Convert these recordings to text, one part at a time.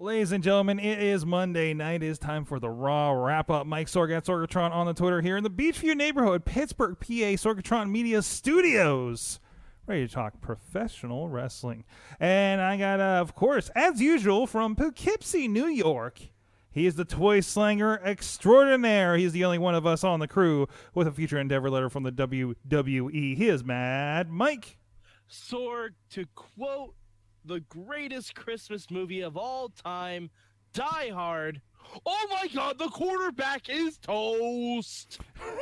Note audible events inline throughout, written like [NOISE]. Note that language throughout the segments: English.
Ladies and gentlemen, it is Monday night. It is time for the Raw wrap up. Mike Sorg at Sorgatron on the Twitter here in the Beechview neighborhood, Pittsburgh, PA, Sorgatron Media Studios. Ready to talk professional wrestling. And I got, uh, of course, as usual, from Poughkeepsie, New York. He is the toy slanger extraordinaire. He's the only one of us on the crew with a future endeavor letter from the WWE. He is Mad Mike. Sorg, to quote the greatest Christmas movie of all time, Die Hard. Oh my God, the quarterback is toast. [LAUGHS]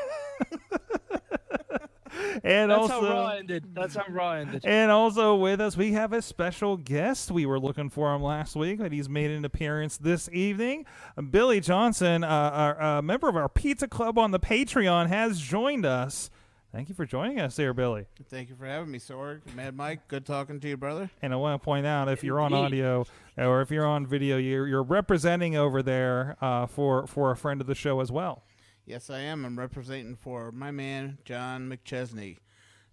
And That's also, how Raw ended. That's how Raw ended. And also with us, we have a special guest. We were looking for him last week, but he's made an appearance this evening. Billy Johnson, uh, our, uh, member of our Pizza Club on the Patreon, has joined us. Thank you for joining us there, Billy. Thank you for having me, Sorg. Mad Mike, good talking to you, brother. And I want to point out, if you're on audio or if you're on video, you're, you're representing over there uh, for for a friend of the show as well. Yes, I am. I'm representing for my man John McChesney.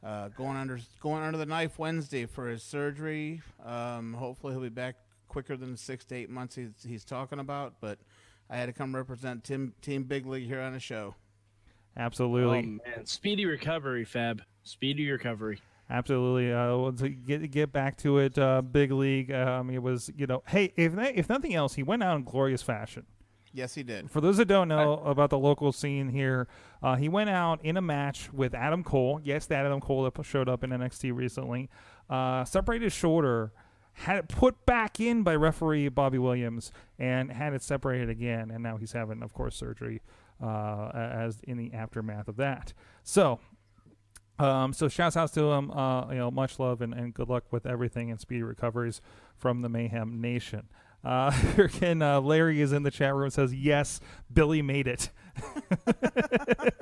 Uh, going under going under the knife Wednesday for his surgery. Um, hopefully he'll be back quicker than the six to eight months he's, he's talking about. But I had to come represent Tim Team Big League here on the show. Absolutely. Oh man, speedy recovery, Fab. Speedy recovery. Absolutely. Uh, to get get back to it, uh, big league. Um, it was you know, hey, if na- if nothing else, he went out in glorious fashion. Yes, he did. For those that don't know about the local scene here, uh, he went out in a match with Adam Cole. Yes, that Adam Cole that showed up in NXT recently. Uh, separated his shoulder, had it put back in by referee Bobby Williams, and had it separated again. And now he's having, of course, surgery uh, as in the aftermath of that. So. Um, so shouts out to him. Uh, you know, much love and, and good luck with everything and speedy recoveries from the Mayhem Nation. Uh, [LAUGHS] again, uh, Larry is in the chat room. Says yes, Billy made it. [LAUGHS]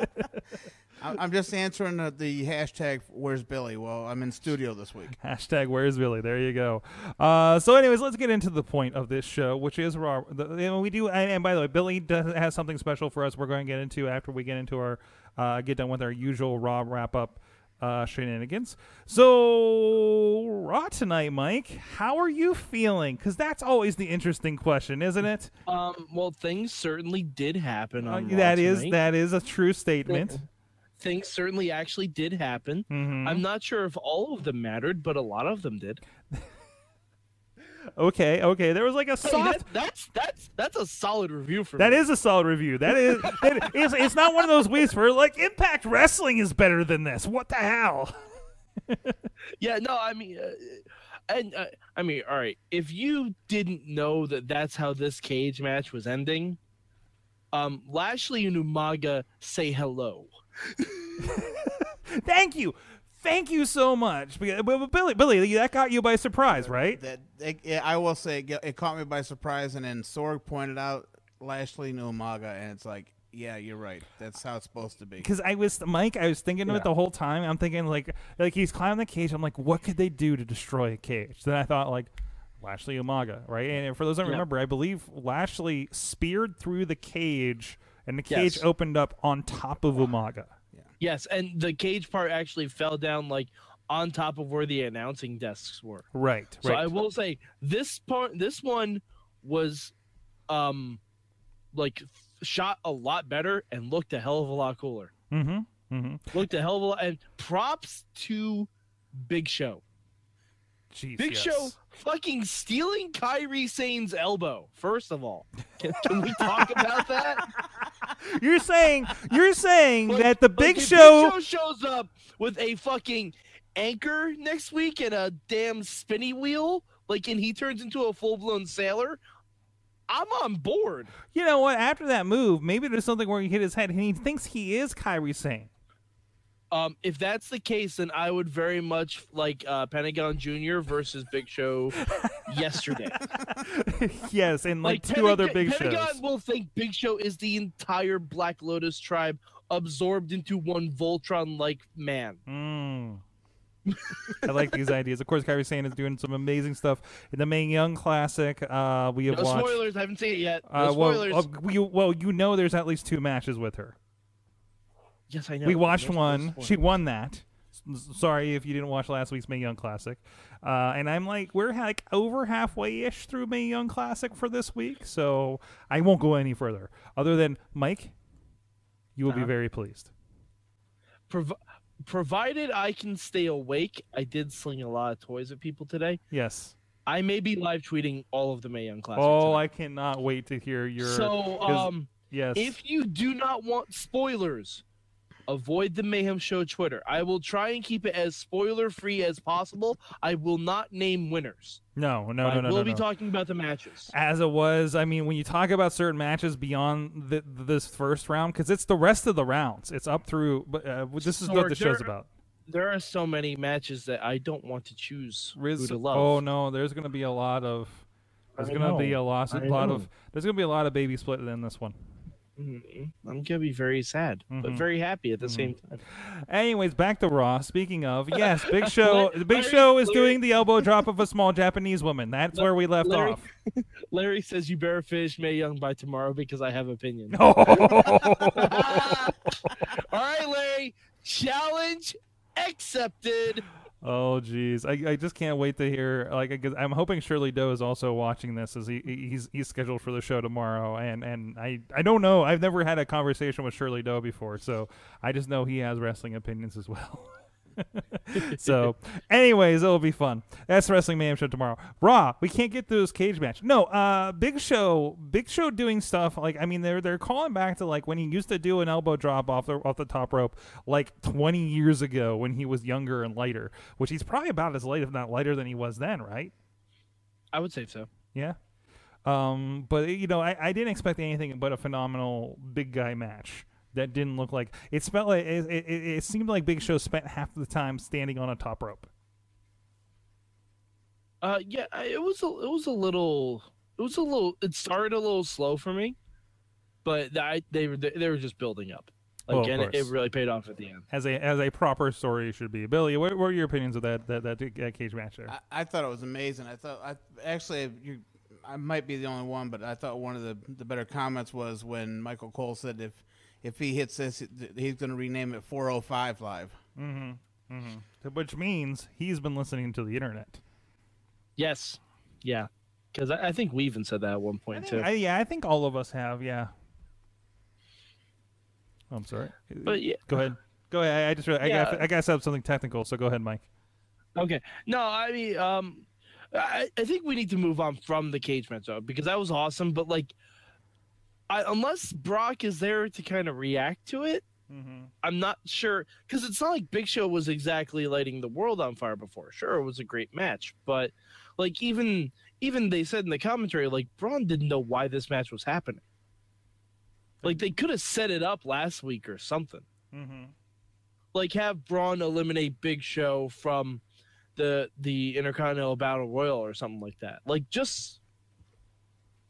[LAUGHS] I- I'm just answering the, the hashtag Where's Billy. Well, I'm in studio this week. [LAUGHS] Hashtag Where's Billy? There you go. Uh, so, anyways, let's get into the point of this show, which is Raw. The, you we do, and, and by the way, Billy does, has something special for us. We're going to get into after we get into our uh, get done with our usual Raw wrap up. Uh, shenanigans. So, Raw tonight, Mike. How are you feeling? Because that's always the interesting question, isn't it? Um, well, things certainly did happen Uh, on Raw that is tonight. that is a true statement. Things certainly actually did happen. Mhm. I'm not sure if all of them mattered, but a lot of them did. [LAUGHS] Okay, okay. There was like a Hey, that- that's that's that's a solid review for That me. is a solid review. That is. that [LAUGHS] is it's not one of those weeks where like Impact Wrestling is better than this. What the hell? [LAUGHS] Yeah, no, I mean, uh, and uh, I mean, all right. If you didn't know that that's how this cage match was ending, um, Lashley and Umaga say hello. [LAUGHS] Thank you, thank you so much. Because- but- but Billy, Billy, that got you by surprise, right? That it, it- I will say it, it caught me by surprise, and then Sorg pointed out Lashley and Umaga, and it's like, yeah, you're right. That's how it's supposed to be. Because I was Mike, I was thinking of it the whole time. I'm thinking like, like he's climbing the cage. I'm like, what could they do to destroy a cage? Then I thought like. Lashley Umaga, right? And for those that don't Yeah. remember, I believe Lashley speared through the cage, and the cage Yes. opened up on top of Umaga. Yeah. Yes, and the cage part actually fell down like on top of where the announcing desks were. Right, right. So right. I will say this part, this one was, um, like shot a lot better and looked a hell of a lot cooler. Mm-hmm. Mm-hmm. Looked a hell of a lot, and props to Big Show. Jeez, Big yes. Show fucking stealing Kairi Sane's elbow. First of all, can, can we talk about that? [LAUGHS] You're saying you're saying Like- that the Big Show. Big Show shows up with a fucking anchor next week and a damn spinny wheel, like, and he turns into a full blown sailor. I'm on board. You know what? After that move, maybe there's something where he hit his head and he thinks he is Kairi Sane. Um, if that's the case, then I would very much like uh, Pentagon Jr. versus Big Show [LAUGHS] yesterday. yes, and like, two Pentagon- other big Pentagon shows. Pentagon will think Big Show is the entire Black Lotus tribe absorbed into one Voltron-like man. Mm. [LAUGHS] I like these ideas. Of course, Kairi Sane is doing some amazing stuff in the Mae Young Classic. Uh, we have No watched. spoilers. I haven't seen it yet. No Uh, well, spoilers. uh, we, well, you know, there's at least two matches with her. Yes, I know. we watched No- no one. spoilers. She won that. S- Sorry if you didn't watch last week's Mae Young Classic. Uh, and I'm like, we're like over halfway ish through Mae Young Classic for this week, so I won't go any further. Other than Mike, you will be Uh-huh. very pleased. Prov- provided I can stay awake, I did sling a lot of toys at people today. Yes. I may be live tweeting all of the Mae Young Classic. Oh, tonight. I cannot wait to hear your. so 'cause- um, yes. if you do not want spoilers, avoid the Mayhem Show Twitter. I will try and keep it as spoiler free as possible. I will not name winners. no, no, I no, no, will no, be no. talking about the matches. as it was. I mean, when you talk about certain matches beyond the, this first round, because it's the rest of the rounds. It's up through. But uh, this is what the show's about. There are so many matches that I don't want to choose Riz, who to love. oh no, there's going to be a lot of. There's I going to be a lot, a I lot of. There's going to be a lot of baby split in this one. Mhm. I'm gonna be very sad, Mm-hmm. but very happy at the same time. Anyways, back to Raw. Speaking of, [LAUGHS] yes, Big Show. The Big Larry- Show is Larry- doing the elbow drop of a small Japanese woman. That's where we left Larry- off. [LAUGHS] Larry says you better finish Mae Young by tomorrow because I have opinions. [LAUGHS] All right, Larry. Challenge accepted. Oh jeez, I, I just can't wait to hear. Like, I I'm hoping Shirley Doe is also watching this, as he he's he's scheduled for the show tomorrow, and and I I don't know. I've never had a conversation with Shirley Doe before, so I just know he has wrestling opinions as well. [LAUGHS] [LAUGHS] so, anyways, it'll be fun. That's the Wrestling Mayhem Show tomorrow. Raw, we can't get through this cage match. No, uh, Big Show, Big Show doing stuff like I mean they're they're calling back to like when he used to do an elbow drop off the off the top rope like 20 years ago when he was younger and lighter, which he's probably about as light if not lighter than he was then, right? I would say so. Yeah. Um, but you know, I, I didn't expect anything but a phenomenal big guy match. That didn't look like it. Spent like it, it, it it seemed like Big Show spent half the time standing on a top rope. Uh, yeah, it was a, it was a little, it was a little. It started a little slow for me, but I they were they were just building up. Like, Oh, and it, it really paid off at the end. as a as a proper story should be. Billy, what, what are your opinions of that that that, that cage match there? I, I thought it was amazing. I thought I actually you, I might be the only one, but I thought one of the the better comments was when Michael Cole said if if he hits this, he's going to rename it 405 Live. Mm-hmm. Mm-hmm. Which means he's been listening to the internet. Yes, yeah, because I, I think we even said that at one I point think- too. I- yeah, I think all of us have. Yeah. Oh, I'm sorry. But yeah, Go ahead. Go ahead. I, I just really, I got I got to set up something technical. So go ahead, Mike. Okay. No, I mean, um, I, I think we need to move on from the cage match though, because that was awesome. But like, I, unless Brock is there to kind of react to it, Mm-hmm. I'm not sure because it's not like Big Show was exactly lighting the world on fire before. Sure, it was a great match, but like even even they said in the commentary, like Braun didn't know why this match was happening. Like they could have set it up last week or something. Mm-hmm. like have Braun eliminate Big Show from the the Intercontinental Battle Royal or something like that. Like just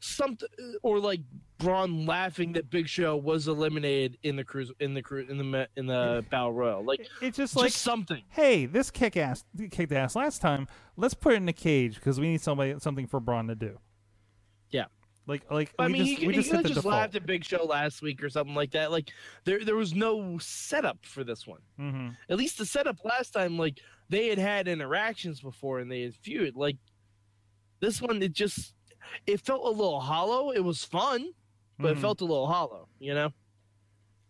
something, or like Braun laughing that Big Show was eliminated in the cruise in the cruise in the in the Battle Royal. Like It's just just like, something. hey, this kick ass kicked ass last time. Let's put it in a cage because we need somebody something for Braun to do. Yeah. Like like I we mean, just he, we just could hit the just default. laughed at Big Show last week or something like that. Like there there was no setup for this one. mm-hmm. At least the setup last time, like they had had interactions before and they had feud. Like this one, it just it felt a little hollow. It was fun, but Mhm. it felt a little hollow. You know?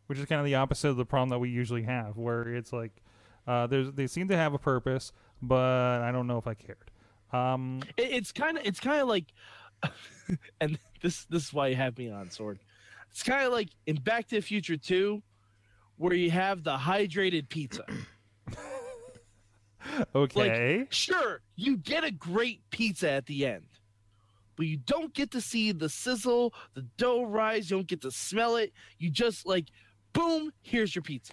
which is kind of the opposite of the problem that we usually have, where it's like uh, there's they seem to have a purpose, but I don't know if I cared. Um, It, it's kind of it's kind of like, [LAUGHS] and this this is why you have me on Sorg. It's kind of like in Back to the Future Two, where you have the hydrated pizza. [CLEARS THROAT] okay, Like, Sure, you get a great pizza at the end, but you don't get to see the sizzle, the dough rise. You don't get to smell it. You just like, boom, here's your pizza.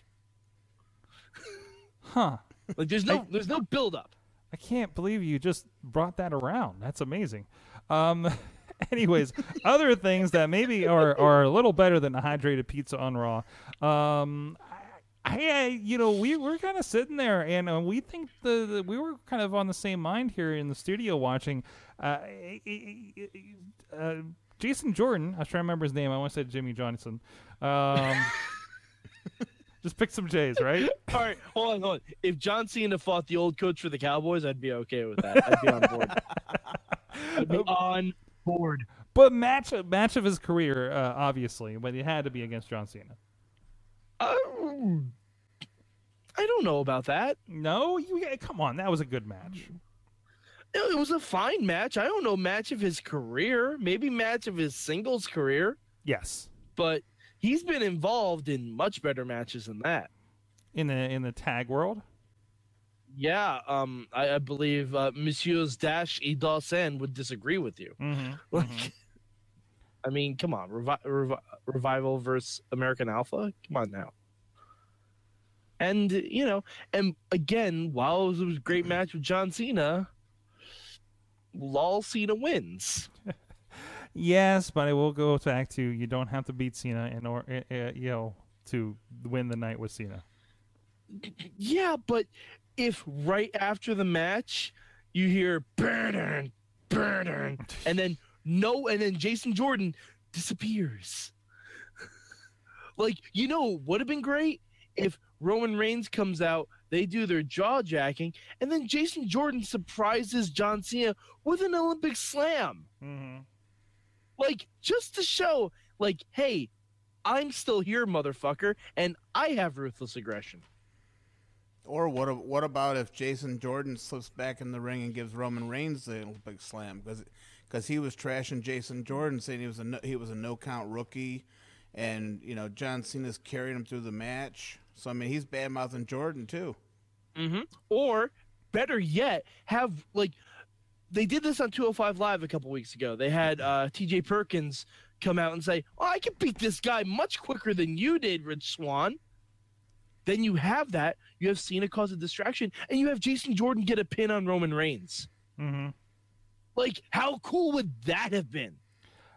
Huh. Like there's no there's no build up. I can't believe you just brought that around. That's amazing. Um, [LAUGHS] anyways, other things that maybe are, are a little better than a hydrated pizza on Raw. Um, I, you know, we were kind of sitting there, and uh, we think the, the we were kind of on the same mind here in the studio watching. Uh, uh, Jason Jordan, I was trying to remember his name. I want to say Jimmy Johnson. Um, [LAUGHS] just pick some J's, right? [LAUGHS] All right, hold on, hold on. If John Cena fought the old coach for the Cowboys, I'd be okay with that. I'd be on board. I'd be [LAUGHS] on board. But match match of his career, uh, obviously, but it had to be against John Cena. Oh, I don't know about that. No, you come on, that was a good match. It was a fine match. I don't know match of his career, maybe match of his singles career, Yes, but he's been involved in much better matches than that. in the in the tag world. Yeah, um, I, I believe uh, Monsieur's Dash et Dawson would disagree with you. Mm-hmm. [LAUGHS] Like, I mean, come on, revi- revi- revival versus American Alpha. Come on now. And you know, and again, while it was a great match with John Cena, Lol Cena wins. [LAUGHS] Yes, but I will go back to you don't have to beat Cena in or uh, uh, you know to win the night with Cena. [CLEARS THROAT] Yeah, but if right after the match you hear burn, burn, and then no, and then Jason Jordan disappears. [LAUGHS] like, you know, would have been great if Roman Reigns comes out, they do their jaw jacking, and then Jason Jordan surprises John Cena with an Olympic slam. Mm-hmm. Like, just to show, like, hey, I'm still here, motherfucker, and I have ruthless aggression. Or what? What about if Jason Jordan slips back in the ring and gives Roman Reigns the Olympic slam because because he was trashing Jason Jordan, saying he was a no, he was a no count rookie, and you know John Cena's carrying him through the match. So I mean he's bad mouthing Jordan too. Mm-hmm. Or better yet, have like they did this on 205 Live a couple weeks ago. They had uh, T.J. Perkins come out and say, "Oh, I can beat this guy much quicker than you did, Rich Swann." Then you have that. You have Cena cause a distraction, and you have Jason Jordan get a pin on Roman Reigns. Mm-hmm. Like, how cool would that have been?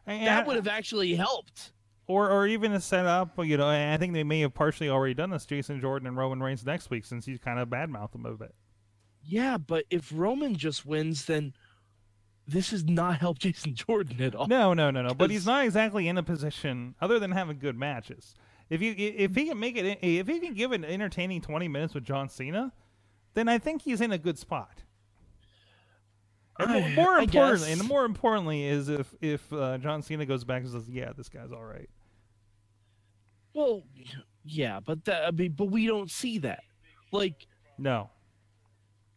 And, That would have actually helped. Or or even a setup. You know, and I think they may have partially already done this. Jason Jordan and Roman Reigns next week since he's kind of badmouthed him a bit. Yeah, but if Roman just wins, then this does not help [LAUGHS] Jason Jordan at all. No, no, no, no. But he's not exactly in a position other than having good matches. If you if he can make it, if he can give an entertaining twenty minutes with John Cena, then I think he's in a good spot. I- more I importantly, guess. and more importantly is if if uh, John Cena goes back and says, "Yeah, this guy's all right." Well, yeah, but that I mean, but we don't see that. Like, No,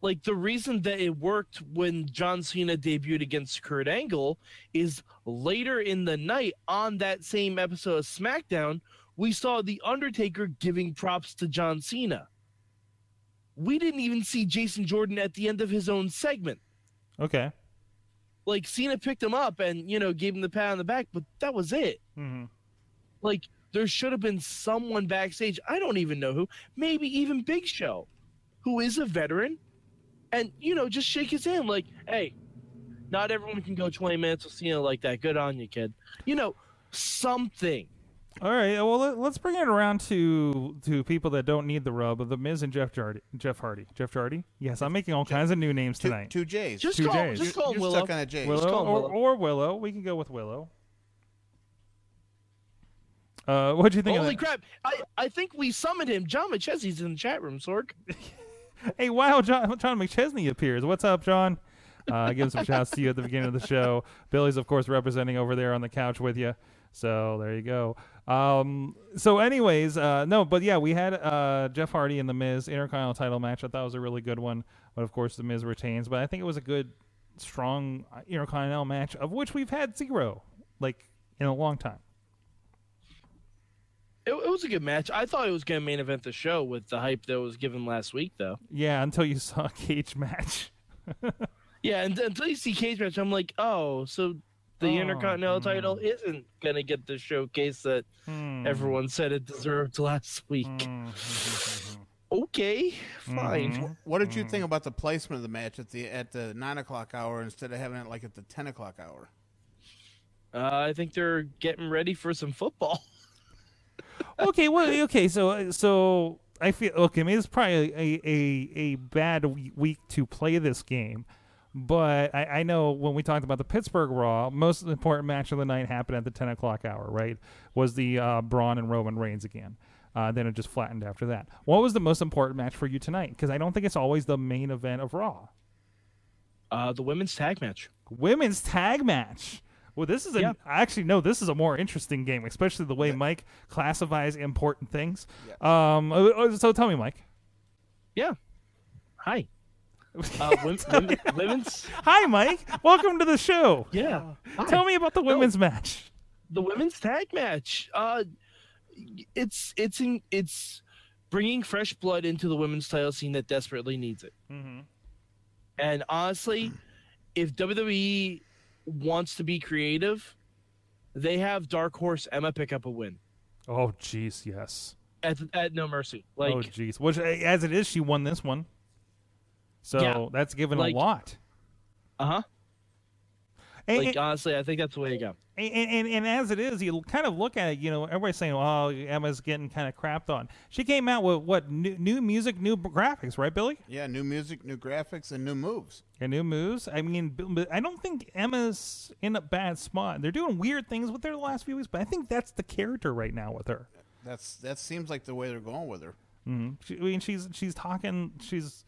like the reason that it worked when John Cena debuted against Kurt Angle is later in the night on that same episode of SmackDown, we saw the Undertaker giving props to John Cena. We didn't even see Jason Jordan at the end of his own segment. Okay. Like Cena picked him up and you know gave him the pat on the back, but that was it. hmm Like there should have been someone backstage. I don't even know who. Maybe even Big Show, who is a veteran, and you know just shake his hand like, "Hey, not everyone can go 20 minutes with Cena like that. Good on you, kid." You know, something. All right. Well, let, let's bring it around to to people that don't need the rub of the Miz and Jeff Hardy. Jeff Hardy. Jeff Hardy. Yes, I'm making all kinds of new names Two, tonight. two J's. Just Two call, J's. just You're- call him you're Willow. stuck on a J. Willow, call or, Willow. or Willow. We can go with Willow. Uh, what do you think? Holy of that? crap! I I think we summoned him. John McChesney's in the chat room, Sorg. [LAUGHS] Hey, wow, John, John McChesney appears. What's up, John? Uh, give some shouts to you at the beginning of the show. Billy's, of course, representing over there on the couch with you. So there you go. Um, so, anyways, uh, no, but yeah, we had uh, Jeff Hardy and The Miz Intercontinental title match. I thought it was a really good one. But of course, The Miz retains. But I think it was a good, strong uh, Intercontinental match, of which we've had zero, like, in a long time. It, it was a good match. I thought it was going to main event the show with the hype that was given last week, though. Yeah, until you saw a cage match. [LAUGHS] Yeah, and until you see cage match, I'm like, oh, so the Oh, Intercontinental hmm. title isn't gonna get the showcase that Hmm. everyone said it deserved last week. Hmm. okay, fine. Mm-hmm. What did you think about the placement of the match at the at the nine o'clock hour instead of having it like at the ten o'clock hour? Uh, I think they're getting ready for some football. [LAUGHS] okay, well, okay, so so I feel okay. Maybe it's probably a a, a bad week to play this game, but I, I know when we talked about the Pittsburgh Raw, most important match of the night happened at the ten o'clock hour. Right, was the uh, Braun and Roman Reigns again. Uh, then it just flattened after that. What was the most important match for you tonight? Because I don't think it's always the main event of Raw. Uh, the women's tag match. Women's tag match. Well, this is a Yeah. actually no. This is a more interesting game, especially the way Mike classifies important things. Um, uh, uh, so tell me, Mike. Yeah. Hi. [LAUGHS] Uh, wom- wom- women's. Hi, Mike. Welcome to the show. Yeah. Hi. Tell me about the women's match. the women's tag match. Uh, it's it's in, it's bringing fresh blood into the women's title scene that desperately needs it. Mm-hmm. And honestly, if WWE wants to be creative, they have Dark Horse Emma pick up a win Oh, jeez, yes. at at No Mercy. Like oh, jeez. Which, as it is, she won this one, so Yeah, that's given like- a lot. uh huh. And, Like and, honestly, I think that's the way to go. and, and, and as it is, you kind of look at it. You know, everybody's saying, "Oh, Emma's getting kind of crapped on." She came out with what new, new music, new graphics, right, Billy? Yeah, new music, new graphics, and new moves. and new moves. I mean, I don't think Emma's in a bad spot. They're doing weird things with her the last few weeks, but I think that's the character right now with her. That's that seems like the way they're going with her. hmm She, I mean, she's she's talking, she's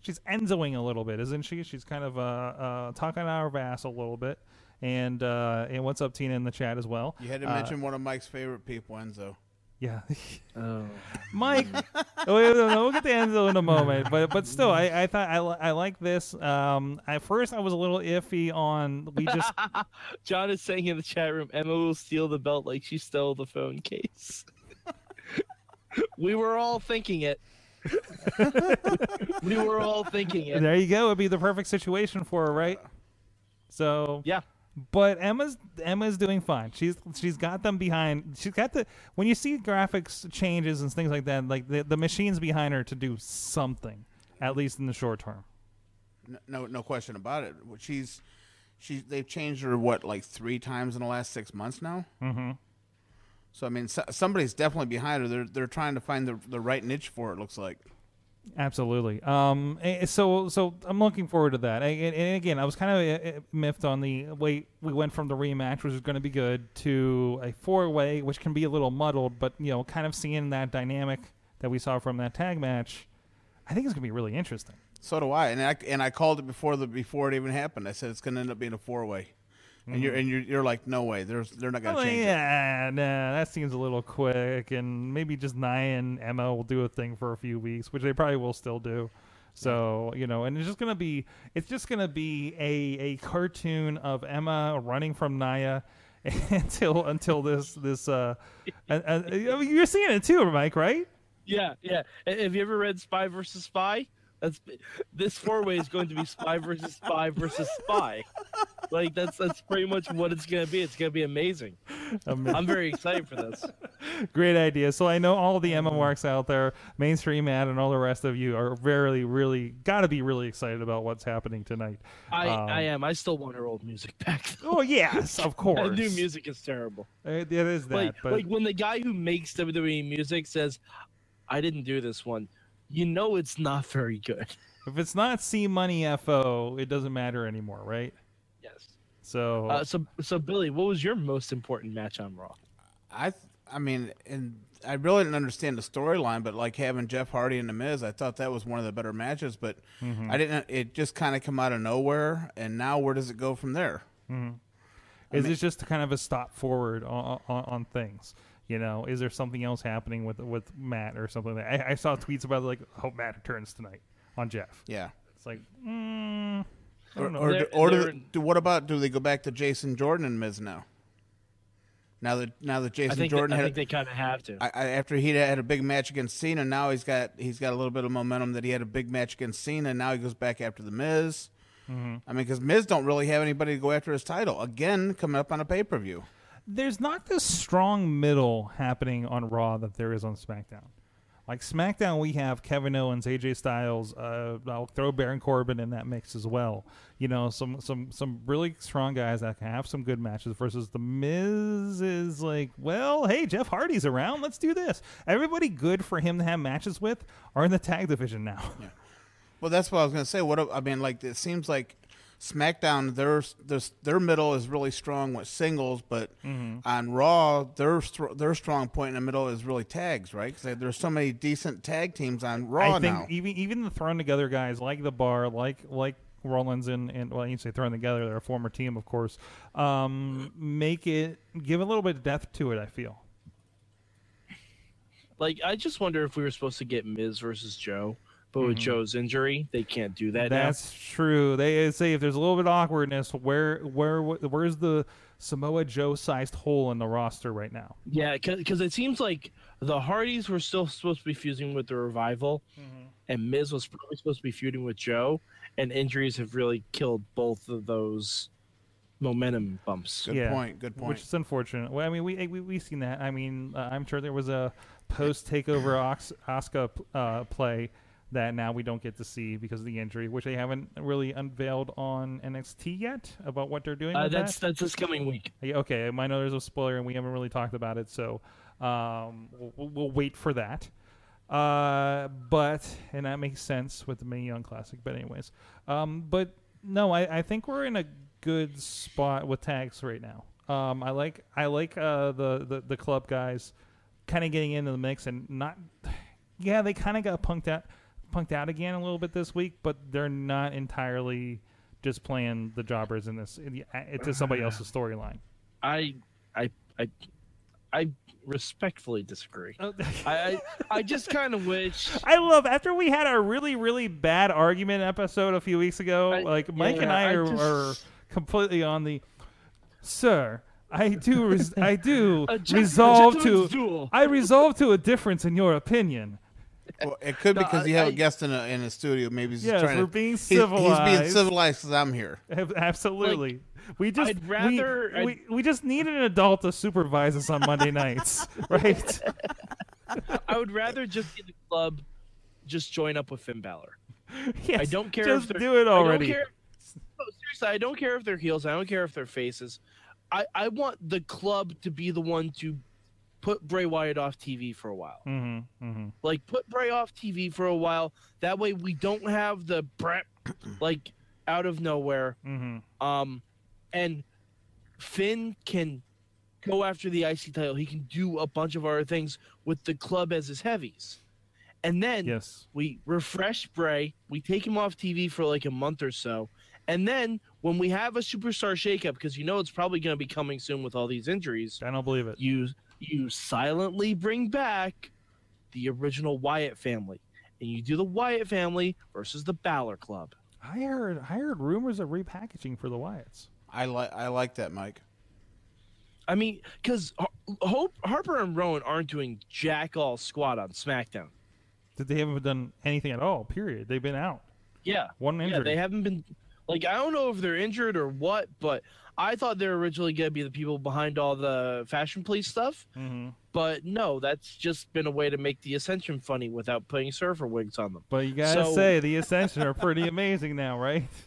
she's Enzoing a little bit, isn't she? She's kind of uh, uh talking out her ass a little bit. And uh, and what's up, Tina, in the chat as well? You had to Uh, mention one of Mike's favorite people, Enzo. yeah. [LAUGHS] Oh. Mike, wait, no, no, we'll get to Enzo in a moment, but but still, I, I thought I, I like this. Um, at first I was a little iffy on we just [LAUGHS] John is saying in the chat room, Emma will steal the belt like she stole the phone case. [LAUGHS] we were all thinking it. [LAUGHS] we were all thinking it. There you go. It'd be the perfect situation for her, right? So Yeah. but Emma's Emma's doing fine. She's she's got them behind. She's got the when you see graphics changes and things like that, like the the machines behind her to do something, at least in the short term. No, no question about it. She's she's they've changed her what like three times in the last six months now. Mm-hmm. So I mean, so, somebody's definitely behind her. They're they're trying to find the the right niche for it. Looks like. Absolutely. Um. eh, So so I'm looking forward to that. And, and again, I was kind of uh, miffed on the way we went from the rematch, which is going to be good, to a four way, which can be a little muddled. But you know, kind of seeing that dynamic that we saw from that tag match, I think it's going to be really interesting. So do I, and I and I called it before the before it even happened. I said it's going to end up being a four way, and you're and you're, you're like, no way, there's they're not going to Oh, change it. yeah, nah, that seems a little quick, and maybe just Nia and Emma will do a thing for a few weeks, which they probably will still do. So you know, and it's just gonna be, it's just gonna be a a cartoon of Emma running from Nia [LAUGHS] until until this this uh, and, and, you're seeing it too, Mike, right? Yeah, yeah. Have you ever read Spy versus Spy? That's this four way is going to be Spy versus Spy versus Spy. Like that's that's pretty much what it's gonna be. It's gonna be amazing. I'm very excited for this. [LAUGHS] Great idea. So I know all the marks out there, mainstream ad, and all the rest of you are very, really got to be really excited about what's happening tonight. I Um, I am. I still want her old music back. though. Oh yes, of course. [LAUGHS] That new music is terrible. Uh, It is that, like but like when the guy who makes WWE music says, "I didn't do this one," you know it's not very good. if it's not C Money FO, it doesn't matter anymore, right? Yes. So Uh, so so Billy, what was your most important match on Raw? I I mean, and I really didn't understand the storyline, but like having Jeff Hardy and The Miz, I thought that was one of the better matches. But Mm-hmm. I didn't. It just kind of come out of nowhere, and now where does it go from there? is it just kind of a stop forward on, on, on things? You know, is there something else happening with with Matt or something? Like I, I saw tweets about like, hope Matt returns tonight on Jeff. Yeah. It's like, mm, I Or, don't know. or, They're- or they're- do what about do they go back to Jason Jordan and Miz now? Now that now that I Jason think Jordan that, I had think they kind of have to. I, I, after he had a big match against Cena, now he's got he's got a little bit of momentum that he had a big match against Cena. Now he goes back after the Miz. Mm-hmm. I mean, because Miz don't really have anybody to go after his title again, coming up on a pay per view. There's not this strong middle happening on Raw that there is on SmackDown. Like SmackDown, we have Kevin Owens, AJ Styles. Uh, I'll throw Baron Corbin in that mix as well. You know, some some some really strong guys that can have some good matches. Versus the Miz is like, well, hey, Jeff Hardy's around. Let's do this. Everybody good for him to have matches with are in the tag division now. Yeah. Well, that's what I was gonna say. What I mean, like it seems like SmackDown, their their their middle is really strong with singles, but on Raw, their their strong point in the middle is really tags, right? Because there's so many decent tag teams on Raw I think now. even even the thrown together guys like the bar, like like Rollins and and well, you say thrown together, they're a former team, of course. Um, make it give a little bit of depth to it. I feel. Like I just wonder if we were supposed to get Miz versus Joe, but with Joe's injury, they can't do that now. That's true. They say if there's a little bit of awkwardness, where where where's the Samoa Joe sized hole in the roster right now? Yeah, because it seems like the Hardys were still supposed to be fusing with the Revival, and Miz was probably supposed to be feuding with Joe, and injuries have really killed both of those momentum bumps. Good yeah, point. Good point. Which is unfortunate. Well, I mean, we we we've seen that. I mean, uh, I'm sure there was a post takeover Oscar uh, play that now we don't get to see because of the injury, which they haven't really unveiled on NXT yet about what they're doing. Uh, that's that. that's this coming week. Okay. I know there's a spoiler and we haven't really talked about it, so um, we'll, we'll wait for that. Uh, but and that makes sense with the Mae Young Classic. But anyways, um, but no, I, I think we're in a good spot with tags right now. Um, I like I like uh, the, the the club guys kind of getting into the mix and not. [SIGHS] Yeah, they kind of got punked out punked out again a little bit this week, but they're not entirely just playing the jobbers in this. It's just uh, somebody else's [SIGHS] storyline. I I I I respectfully disagree. Oh. [LAUGHS] I, I I just kind of wish. [LAUGHS] I love after we had our really really bad argument episode a few weeks ago. I- like Mike and I I are, just- are completely on the sir. I do res- I do [LAUGHS] resolve to duel. I resolve to a difference in your opinion. Well, it could No, because you have a I- guest in a in a studio. Maybe he's Yes, trying we're to. being he's- He's, being civilized. civilized because I'm here. [LAUGHS] Ab- Absolutely. we just I'd rather- we, I'd- we just need an adult to supervise us on Monday nights, [LAUGHS] [LAUGHS] right? I would rather just get the club, just join up with Finn Balor. yes, I don't care Just if they're, do it already. I don't care, no, seriously, I don't care if they're heels. I don't care if they're faces. I, I want the club to be the one to put Bray Wyatt off TV for a while. Mm-hmm, mm-hmm. Like put Bray off TV for a while. That way we don't have the Brett [CLEARS THROAT] like out of nowhere. Mm-hmm. Um, and Finn can go after the IC title. He can do a bunch of other things with the club as his heavies. And then Yes. we refresh Bray. We take him off TV for like a month or so. And then when we have a superstar shakeup, because you know it's probably going to be coming soon with all these injuries, I don't believe it. you you silently bring back the original Wyatt family, and you do the Wyatt family versus the Balor Club. I heard I heard rumors of repackaging for the Wyatts. I like I like that, Mike. I mean, because Hope Harper and Rowan aren't doing jack all squat on SmackDown. That they haven't done anything at all. Period. They've been out. Yeah, One injury. yeah, injury. they haven't been like I don't know if they're injured or what, but I thought they were originally going to be the people behind all the fashion police stuff. Mm-hmm. But no, that's just been a way to make the Ascension funny without putting surfer wigs on them. But you gotta So- say the Ascension are pretty amazing now, right? [LAUGHS]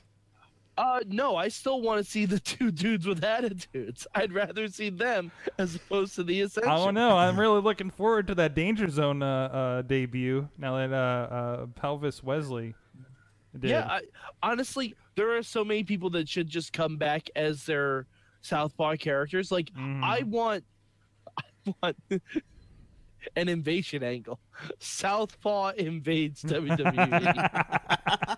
Uh, no, I still want to see the two dudes with attitudes. I'd rather see them as opposed to the Ascension. I don't know. I'm really looking forward to that Danger Zone uh, uh, debut. Now that uh, uh, Pelvis Wesley. Yeah, I, honestly, there are so many people that should just come back as their Southpaw characters. Like, Mhm. I want, [LAUGHS] I want [LAUGHS] an invasion angle. [LAUGHS] Southpaw invades WWE.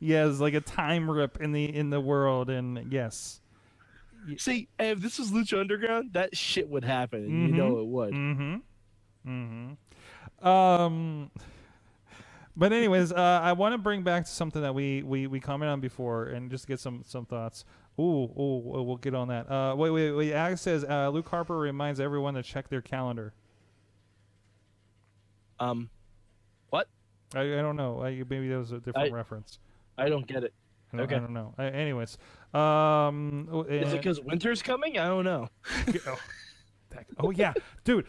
yes, like a time rip in the in the world, and yes, See, if this was Lucha Underground, that shit would happen. and You know it would. Mm-hmm. Mm-hmm. Um. But anyways, uh, I want to bring back to something that we, we, we commented on before, and just get some, some thoughts. Ooh, ooh, we'll get on that. Uh, wait, wait, wait. Alex says uh, Luke Harper reminds everyone to check their calendar. Um, what? I, I don't know. I, maybe that was a different I- reference. I don't get it. I don't, okay. I don't know. Anyways, um, Is it because winter's coming? I don't know. [LAUGHS] oh, oh yeah, dude.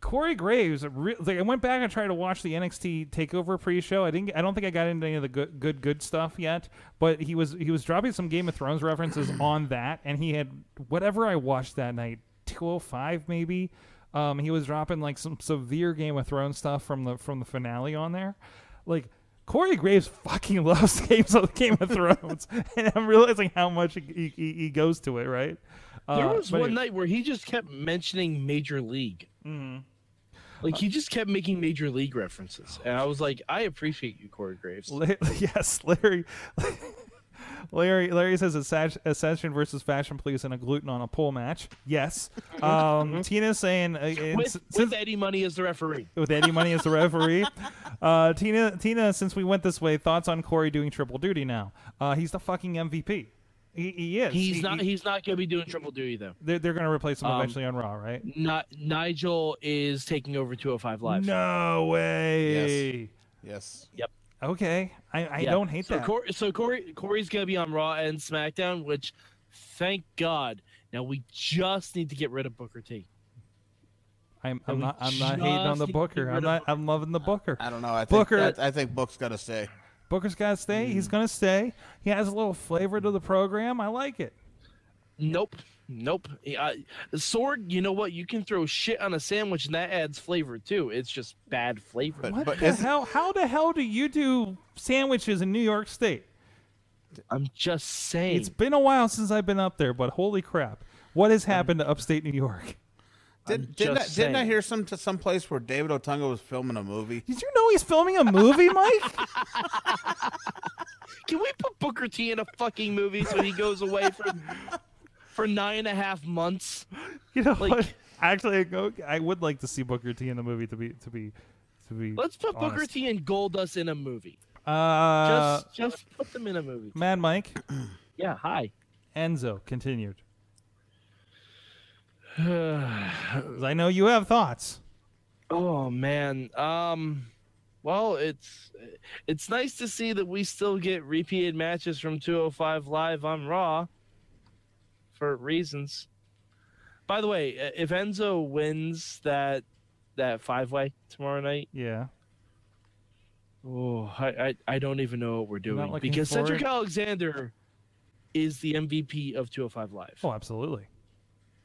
Corey Graves, re- like I went back and tried to watch the NXT Takeover pre-show. I didn't. I don't think I got into any of the good, good, good stuff yet. But he was he was dropping some Game of Thrones references [CLEARS THROAT] on that, and he had whatever I watched that night, two oh five maybe. Um, he was dropping like some severe Game of Thrones stuff from the from the finale on there, like. Corey Graves fucking [LAUGHS] loves games of Game of Thrones, [LAUGHS] and I'm realizing how much he, he, he goes to it. Right? There Uh, was one anyway. night where he just kept mentioning Major League. Mm-hmm. Like he just kept making Major League references, and I was like, I appreciate you, Corey Graves. La- [LAUGHS] yes, Larry. [LAUGHS] Larry, Larry says Ascension versus Fashion Police in a gluten on a pole match. Yes. Um, Tina's saying uh, With, since- with Eddie Money as the referee. with Eddie Money as the referee. [LAUGHS] Uh, Tina, Tina, since we went this way, thoughts on Corey doing triple duty now? Uh, he's the fucking MVP. He, he is. He's He- not. he- He's not going to be doing triple duty though. they're they're going to replace him Um, eventually on Raw, right? Not Nigel is taking over 205 Live. No way. Yes. Yep. Okay, I, I Yeah. don't hate so that. Corey, so Corey, Corey's going to be on Raw and SmackDown, which, thank God. Now we just need to get rid of Booker T. I'm, I'm not. I'm not hating on the Booker. I'm not. I'm loving the Booker. I don't know. I think Booker- that- I think Book's got to stay. Booker's got to stay. He's Mm. going to stay. He has a little flavor to the program. I like it. Nope. Nope. Uh, Sorg, you know what? You can throw shit on a sandwich and that adds flavor too. It's just bad flavor. But- What but the is- hell? How the hell do you do sandwiches in New York State? I'm just saying. It's been a while since I've been up there, but holy crap! What has happened to upstate New York? Did, didn't, I, didn't I hear some some place where David Otunga was filming a movie? Did you know he's filming a movie, [LAUGHS] Mike? Can we put Booker T in a fucking movie so he goes away for for nine and a half months? You know Like- what? Actually, I would like to see Booker T in the movie. To be to be to be. Let's put Booker. T and Goldust in a movie. Uh, Just just put them in a movie. Mad Mike, [CLEARS THROAT] Yeah. Hi. Enzo continued. [SIGHS] I know you have thoughts. Oh man. Um well, it's it's nice to see that we still get repeated matches from 205 live on Raw for reasons. By the way, if Enzo wins that that five-way tomorrow night, Yeah. oh, I I, I don't even know what we're doing because Cedric forward- Alexander is the MVP of 205 live. Oh, absolutely.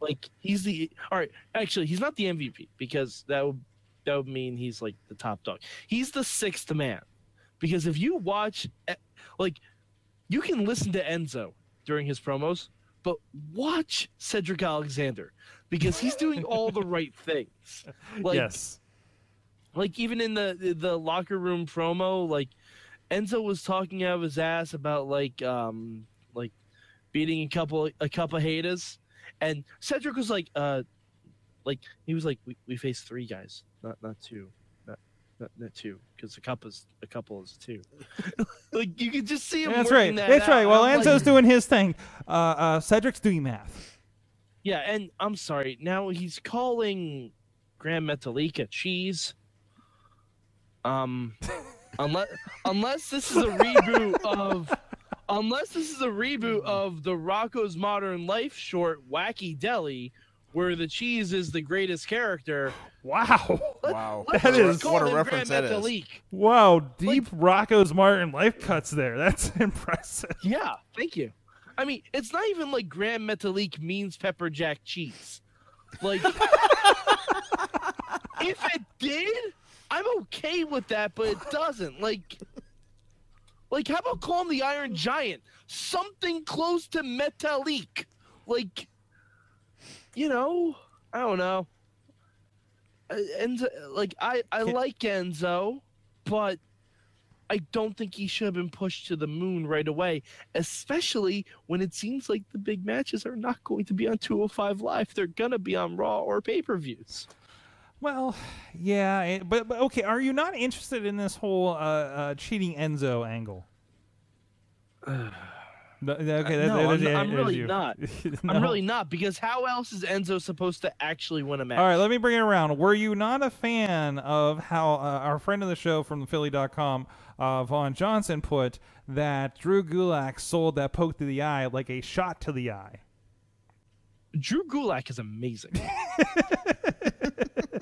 Like he's the all right actually he's not the mvp because that would that would mean he's like the top dog. He's the sixth man because if you watch eh, like you can listen to enzo during his promos but watch cedric alexander because he's doing all the right [LAUGHS] things. Like yes. like even in the the locker room promo like enzo was talking out of his ass about like um like beating a couple a couple haters and cedric was like uh like he was like we, we faced three guys not not two not not, not two because a couple is a couple is two [LAUGHS] like you can just see him That's right. that That's out. right. Well, I'm like- doing his thing. Uh, uh, Cedric's doing math. yeah and i'm sorry now he's calling grand Metallica cheese um unless [LAUGHS] unless this is a reboot of unless this is a reboot mm-hmm. of the Rocko's Modern Life short Wacky Delly where the cheese is the greatest character Wow. Wow. let's That just is- call what a reference Grand that is. Metalik. Wow. Deep Rocko's Modern Life cuts there. [LAUGHS] That's impressive. yeah thank you I mean it's not even like Grand Metalik means pepper jack cheese like [LAUGHS] if it did I'm okay with that but it doesn't like Like, how about call him the Iron Giant? Something close to Metalik. Like, you know, I don't know. Uh, Enzo, like, I, I like Enzo, but I don't think he should have been pushed to the moon right away, especially when it seems like the big matches are not going to be on 205 Live. They're going to be on Raw or pay per views. Well, yeah, it- but, but okay. Are you not interested in this whole uh, uh, cheating Enzo angle? [SIGHS] No, okay, that- no, that I'm, is- not- that I'm really you. not. [LAUGHS] No. I'm really not because how else is Enzo supposed to actually win a match? All right, let me bring it around. Were you not a fan of how uh, our friend of the show from Philly.com, uh, Vaughn Johnson, put that Drew Gulak sold that poke to the eye like a shot to the eye? Drew Gulak is amazing. [LAUGHS]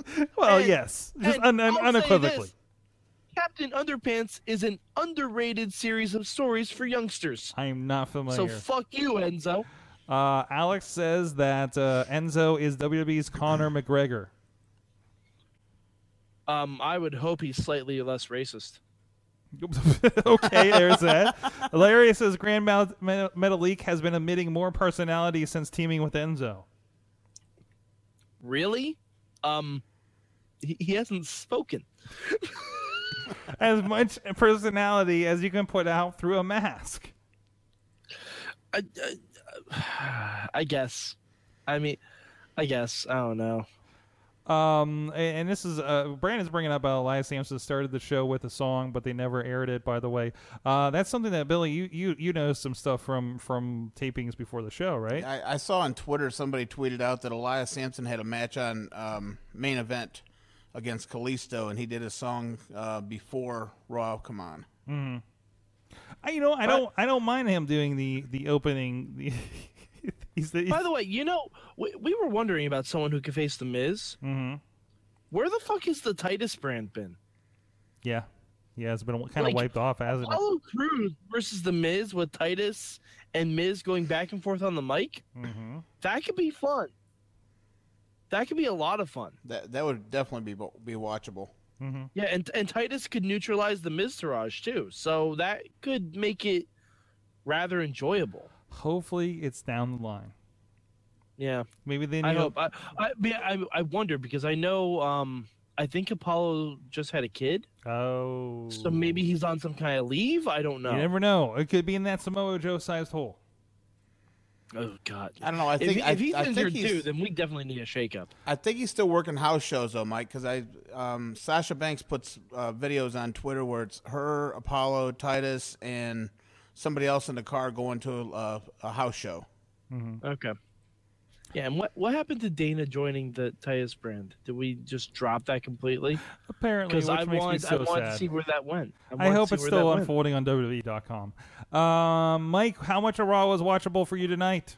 [LAUGHS] Well, And- yes, just un- un- unequivocally. this, Captain Underpants is an underrated series of stories for youngsters. I am not familiar. So fuck you, Enzo. uh, Alex says that uh, Enzo is WWE's Conor McGregor. Um, I would hope he's slightly less racist. [LAUGHS] okay, there's that. Larry says Grand Mal- Me- Metalik has been emitting more personality since teaming with Enzo. Really? Um, he, he hasn't spoken. [LAUGHS] As much personality as you can put out through a mask. I, I, [SIGHS] I guess. I mean, I guess. I don't know. Um, a- and this is uh, Brandon's bringing up how Elias Samson started the show with a song, but they never aired it. By the way, uh, that's something that Billy, you you you know some stuff from from tapings before the show, right? I, I saw on Twitter somebody tweeted out that Elias Samson had a match on um, main event against Kalisto, and he did a song uh, before Raw. Come on, I, you know, I don't I don't mind him doing the the opening. The, [LAUGHS] he's the, By the way, you know, we, we were wondering about someone who could face the Miz. Mhm. Where the fuck has the Titus brand been? yeah, yeah, it's been kind of Like, wiped off, hasn't it? Apollo Crews versus the Miz with Titus and Miz going back and forth on the mic. hmm That could be fun. That could be a lot of fun. that that would definitely be be watchable. Yeah, and and Titus could neutralize the Miz too, so that could make it rather enjoyable. Hopefully, it's down the line. Yeah, Maybe they. I need- hope. I I, yeah, I I wonder because I know um I think Apollo just had a kid, Oh, so maybe he's on some kind of leave. I don't know. You never know. It could be in that Samoa Joe sized hole. Oh God. I don't know. I If, think he- I, if he's I think injured he's, too, then we definitely need a shakeup. I think he's still working house shows though, Mike. Because I um, Sasha Banks puts uh, videos on Twitter where it's her, Apollo, Titus, and somebody else in the car going to a, a house show. Okay. Yeah, and what what happened to Dana joining the Titus brand? Did we just drop that completely? Apparently, Because I makes wanted, me so I wanted sad. to see where that went. I wanted to hope it's still that went. unfolding on WWE.com. Um, Mike, how much of Raw was watchable for you tonight?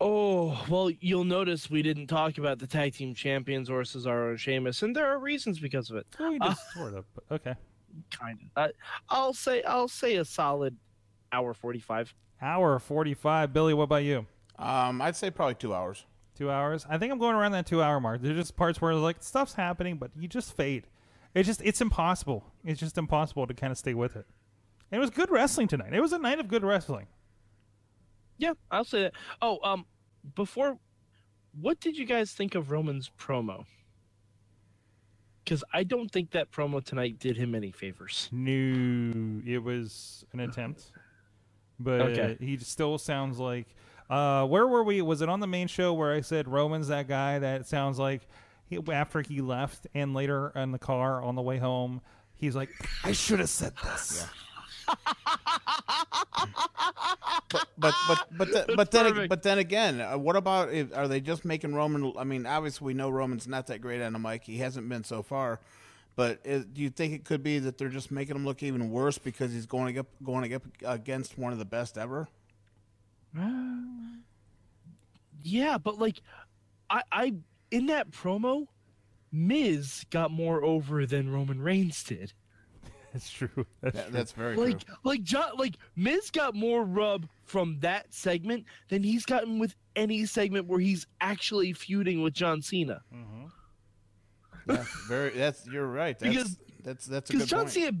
Oh well, you'll notice we didn't talk about the tag team champions or Cesaro and Sheamus, and there are reasons because of it. Well, we just sort of, but okay. Kind of. Uh, I'll say I'll say a solid hour forty-five. Hour 45. Billy, what about you? Um, I'd say probably two hours. Two hours? I think I'm going around that two hour mark. There's just parts where like stuff's happening, but you just fade. It's just, it's impossible. It's just impossible to kind of stay with it. And it was good wrestling tonight. It was a night of good wrestling. Yeah, I'll say that. Oh, um, before, what did you guys think of Roman's promo? Because I don't think that promo tonight did him any favors. No, it was an attempt, but Okay. he still sounds like. Uh, where were we? Was it on the main show where I said Roman's that guy that sounds like he, after he left and later in the car on the way home, he's like, I should have said this. But but but the, but then perfect. but then again, uh, what about if, are they just making Roman? I mean, obviously we know Roman's not that great on the mic. He hasn't been so far. But is, do you think it could be that they're just making him look even worse because he's going up going up against one of the best ever? Yeah, but like, I, I in that promo, Miz got more over than Roman Reigns did. [LAUGHS] That's true. That's That, true. that's very Like, true. like John, like Miz got more rub from that segment than he's gotten with any segment where he's actually feuding with John Cena. Mm-hmm. Yeah, very. That's you're right. That's Because- that's that's Because John point. Cena,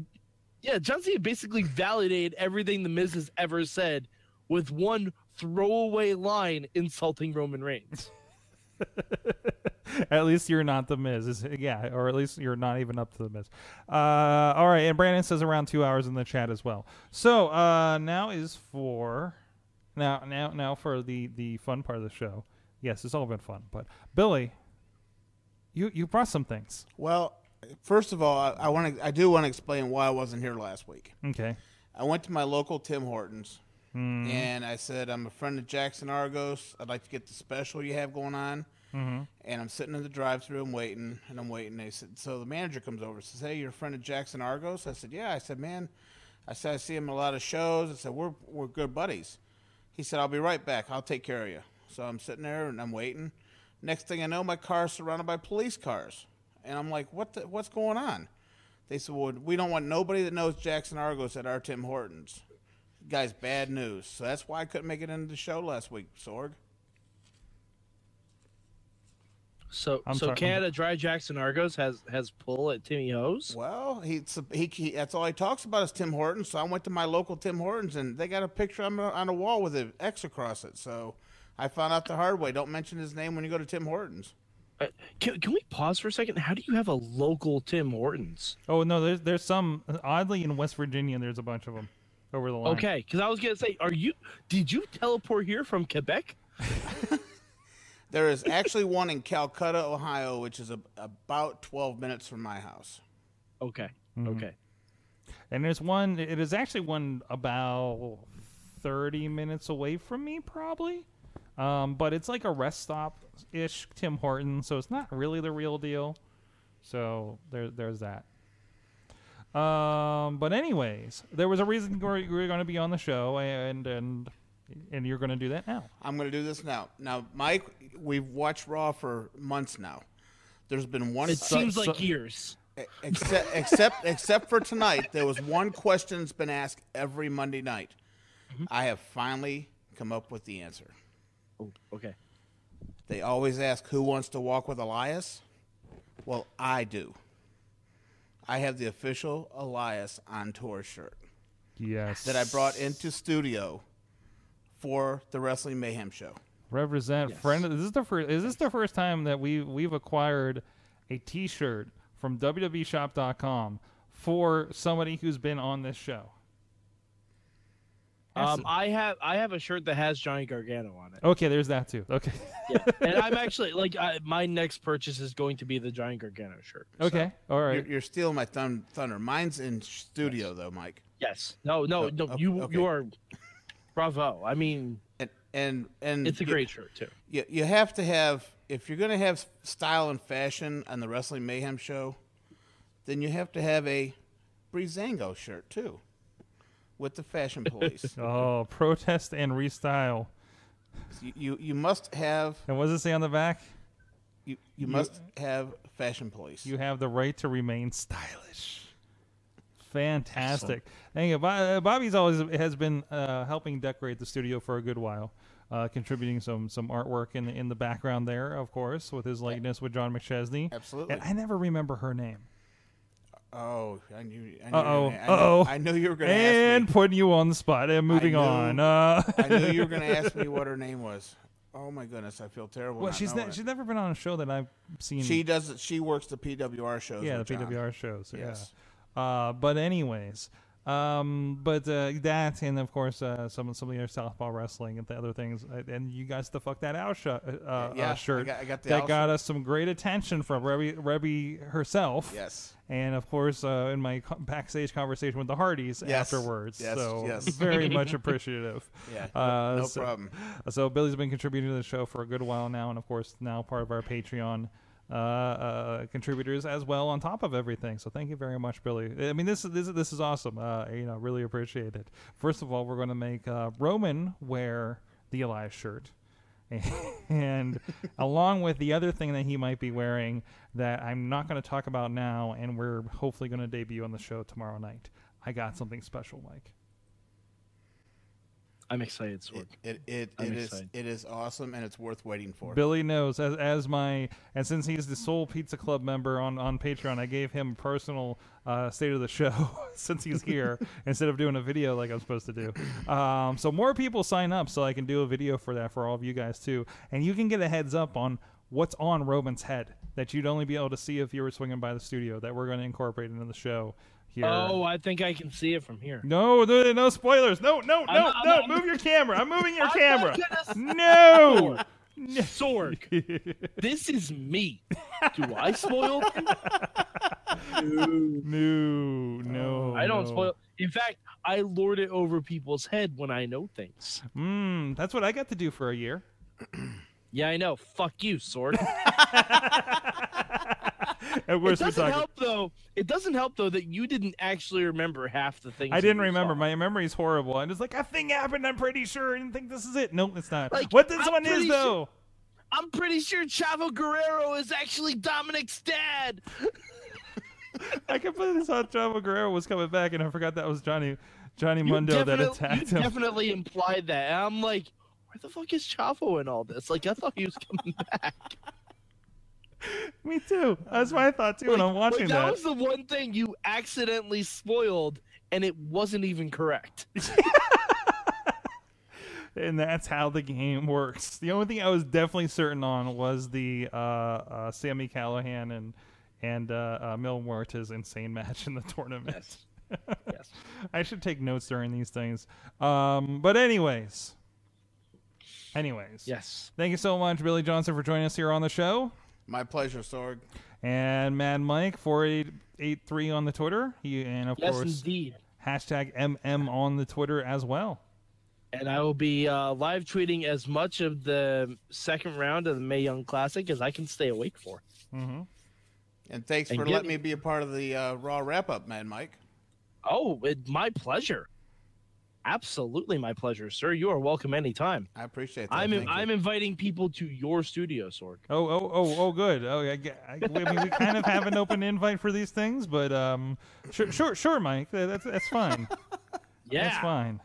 yeah, John Cena basically validated everything the Miz has ever said with one throwaway line insulting Roman Reigns. [LAUGHS] [LAUGHS] at least you're not the Miz. Is- yeah, or at least you're not even up to the Miz. Uh, all right, and Brandon says around two hours in the chat as well. So uh, now is for now now now for the the fun part of the show. Yes, it's all been fun, but Billy, you you brought some things. Well, first of all, I, I want to. I do want to explain why I wasn't here last week. Okay. I went to my local Tim Hortons, and I said, "I'm a friend of Jackson Argos. I'd like to get the special you have going on." Mm-hmm. And I'm sitting in the drive-through. I'm waiting, and I'm waiting. They said, so the manager comes over. Says, "Hey, you're a friend of Jackson Argos?" I said, "Yeah." I said, "Man," I said, "I see him a lot of shows." I said, "We're we're good buddies." He said, "I'll be right back. I'll take care of you." So I'm sitting there and I'm waiting. Next thing I know, my car's surrounded by police cars, and I'm like, "What? The, what's going on?" They said, "Well, we don't want nobody that knows Jackson Argos at our Tim Hortons." Guys, bad news. So that's why I couldn't make it into the show last week, Sorg. So I'm so sorry, I'm- Canada Dry Jackson Argos has has pull at Timmy Ho's. Well, he, he, he that's all he talks about is Tim Hortons. So I went to my local Tim Hortons, and they got a picture on, the- on a wall with an X across it. So I found out the hard way. Don't mention his name when you go to Tim Hortons. Uh, Can, can we pause for a second? How do you have a local Tim Hortons? Oh no, there's there's some oddly in West Virginia. There's a bunch of them over the line. Okay, because I was gonna say, are you? Did you teleport here from Quebec? [LAUGHS] There is actually one in Calcutta, Ohio, which is a, about 12 minutes from my house. Okay, Mm-hmm. okay. And there's one. It is actually one about thirty minutes away from me, probably. Um, but it's like a rest stop ish Tim Horton, so it's not really the real deal. So there, there's that. Um, but anyways, there was a reason we're, we're going to be on the show, and and and you're going to do that now. I'm going to do this now. Now, Mike, we've watched Raw for months now. There's been one. It seems so- like years. except except except for tonight, there was one question that's been asked every Monday night. Mm-hmm. I have finally come up with the answer. Oh, okay. They always ask who wants to walk with Elias. Well, I do. I have the official Elias on tour shirt Yes. that I brought into studio for the Wrestling Mayhem show. represent friend. Is this the first? Is this the first time that we we've acquired a T-shirt from WWEshop.com for somebody who's been on this show? Um, I have I have a shirt that has Johnny Gargano on it. Okay, there's that too. Okay, Yeah, [LAUGHS] and I'm actually like I, my next purchase is going to be the Johnny Gargano shirt. so- okay, all right. You're, you're stealing my thun- thunder. Mine's in studio though, Mike. Yes. No. No. Oh, No. okay, You okay. you are. Bravo. I mean, And and and it's a you- great shirt too. You, you have to have if you're going to have style and fashion on the Wrestling Mayhem show, then you have to have a Breezango shirt too, with the fashion [LAUGHS] police. Oh, protest and restyle. you, you you must have And what does it say on the back? you, you must have fashion police. You have the right to remain stylish. Fantastic. Thank you. Uh, Bobby's always has been uh, helping decorate the studio for a good while, uh, contributing some some artwork in the, in the background there, of course, with his likeness with John McChesney. Absolutely. And I never remember her name. oh, I knew. Were gonna, I. I knew you were going to And ask me. putting you on the spot. And moving knew- on. Uh, I knew you were going [LAUGHS] to ask me what her name was. Oh my goodness, I feel terrible. well, she's ne- she's never been on a show that I've seen. she does. She works the PWR shows. yeah, the John. PWR shows. Yes. Yeah. Uh, but anyways, um, but uh, that and of course uh, some some of the other Southpaw wrestling and the other things, uh, and you guys the fuck that out sh- uh, uh, Yeah, I shirt got- I got the that owl got shirt. us some great attention from Reby, Reby herself. Yes. And of course, uh, in my backstage conversation with the Hardys Yes. afterwards, Yes, so yes. [LAUGHS] very [LAUGHS] much appreciative. Yeah, no- uh, no so- problem. So Billy's been contributing to the show for a good while now, and of course now part of our Patreon uh, uh, contributors as well on top of everything. So thank you very much, Billy. I mean this is this is this is awesome. Uh, you know, really appreciate it. First of all, we're going to make uh, Roman wear the Elias shirt. [LAUGHS] and along with the other thing that he might be wearing that I'm not going to talk about now, and we're hopefully going to debut on the show tomorrow night. I got something special, Mike. I'm excited, Sorg. It it, I'm it is excited. it is awesome and it's worth waiting for. Billy knows as as my and since he's the sole Pizza Club member on on Patreon, I gave him personal uh, state of the show [LAUGHS] since he's here [LAUGHS] instead of doing a video like I'm supposed to do. Um, so more people sign up so I can do a video for that for all of you guys too, and you can get a heads up on what's on Roman's head that you'd only be able to see if you were swinging by the studio that we're going to incorporate into the show here. Oh, I think I can see it from here. No, no, no spoilers. No, no, I'm no, I'm no. not- Move your camera. I'm moving your [LAUGHS] I'm camera. gonna- [LAUGHS] No. [LAUGHS] Sorg, this is me. Do I spoil? No, no. no. I don't no. spoil. In fact, I lord it over people's head when I know things. Mm, that's what I got to do for a year. [CLEARS THROAT] Yeah, I know. Fuck you, It doesn't talking. help though. It doesn't help though that you didn't actually remember half the things. I didn't remember. saw. My memory's horrible. And it's like a thing happened. I'm pretty sure. I didn't think this is it. No, it's not. Like, what this I'm one is though? I'm pretty sure Chavo Guerrero is actually Dominic's dad. [LAUGHS] I completely thought Chavo Guerrero was coming back, and I forgot that was Johnny Johnny You Mundo that attacked you him. definitely implied that. And I'm like, where the fuck is Chavo in all this? Like, I thought he was coming [LAUGHS] back. [LAUGHS] Me too. That's what I thought too when I'm Like, watching that, that. was the one thing you accidentally spoiled, and it wasn't even correct. [LAUGHS] and that's how the game works. The only thing I was definitely certain on was the uh, uh, Sami Callihan and and uh, uh, Mil Muertes insane match in the tournament. yes. [LAUGHS] I should take notes during these things. Um, but anyways, anyways, Yes. Thank you so much, Billy Johnson, for joining us here on the show, My pleasure, Sorg. and Mad Mike four eight eight three on the Twitter. He and of Yes, course indeed. hashtag MM on the Twitter as well. And I will be uh, live tweeting as much of the second round of the Mae Young Classic as I can stay awake for. Mm-hmm. And thanks And for letting me be a part of the uh, Raw wrap up, Mad Mike. Oh, it, my pleasure. Absolutely my pleasure, sir. You are welcome anytime. I appreciate that. I'm Thank. I'm inviting people to your studio, Sorg. Oh, oh, oh, oh, good. Oh, I, get- I, I mean, we kind of have an open invite for these things, but um, sure, sure, sure, Mike. That's that's fine. [LAUGHS] Yeah, That's fine.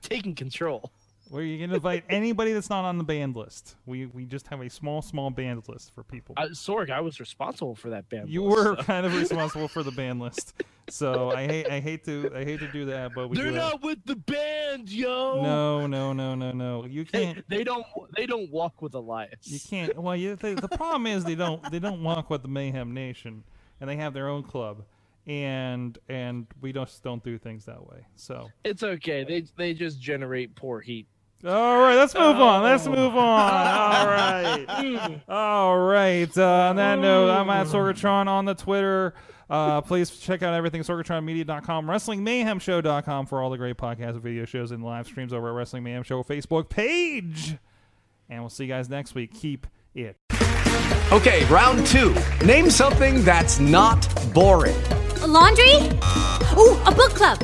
taking control. Where are you can invite anybody that's not on the band list. We we just have a small, small band list for people. Uh, Sorg, I was responsible for that band. you list, were so- kind of [LAUGHS] responsible for the band list, so I hate I hate to I hate to do that, but we They're not with the band, yo. No, no, no, no, no. You can't. they don't they don't walk with Elias. You can't. Well, you, the, the problem is they don't they don't walk with the Mayhem Nation, and they have their own club, and and we just don't do things that way. So It's okay. They they just generate poor heat. All right, let's move on. Let's Oh. move on. All [LAUGHS] right, all right. Uh, on that note, I'm at Sorgatron on the Twitter. Uh, please check out everything sorgatronmedia.com, wrestlingmayhemshow.com for all the great podcasts, video shows, and live streams over at Wrestling Mayhem Show Facebook page. And we'll see you guys next week. Keep it. Okay, round two. Name something that's not boring. A laundry? Ooh, a book club.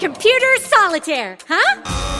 Computer solitaire, huh?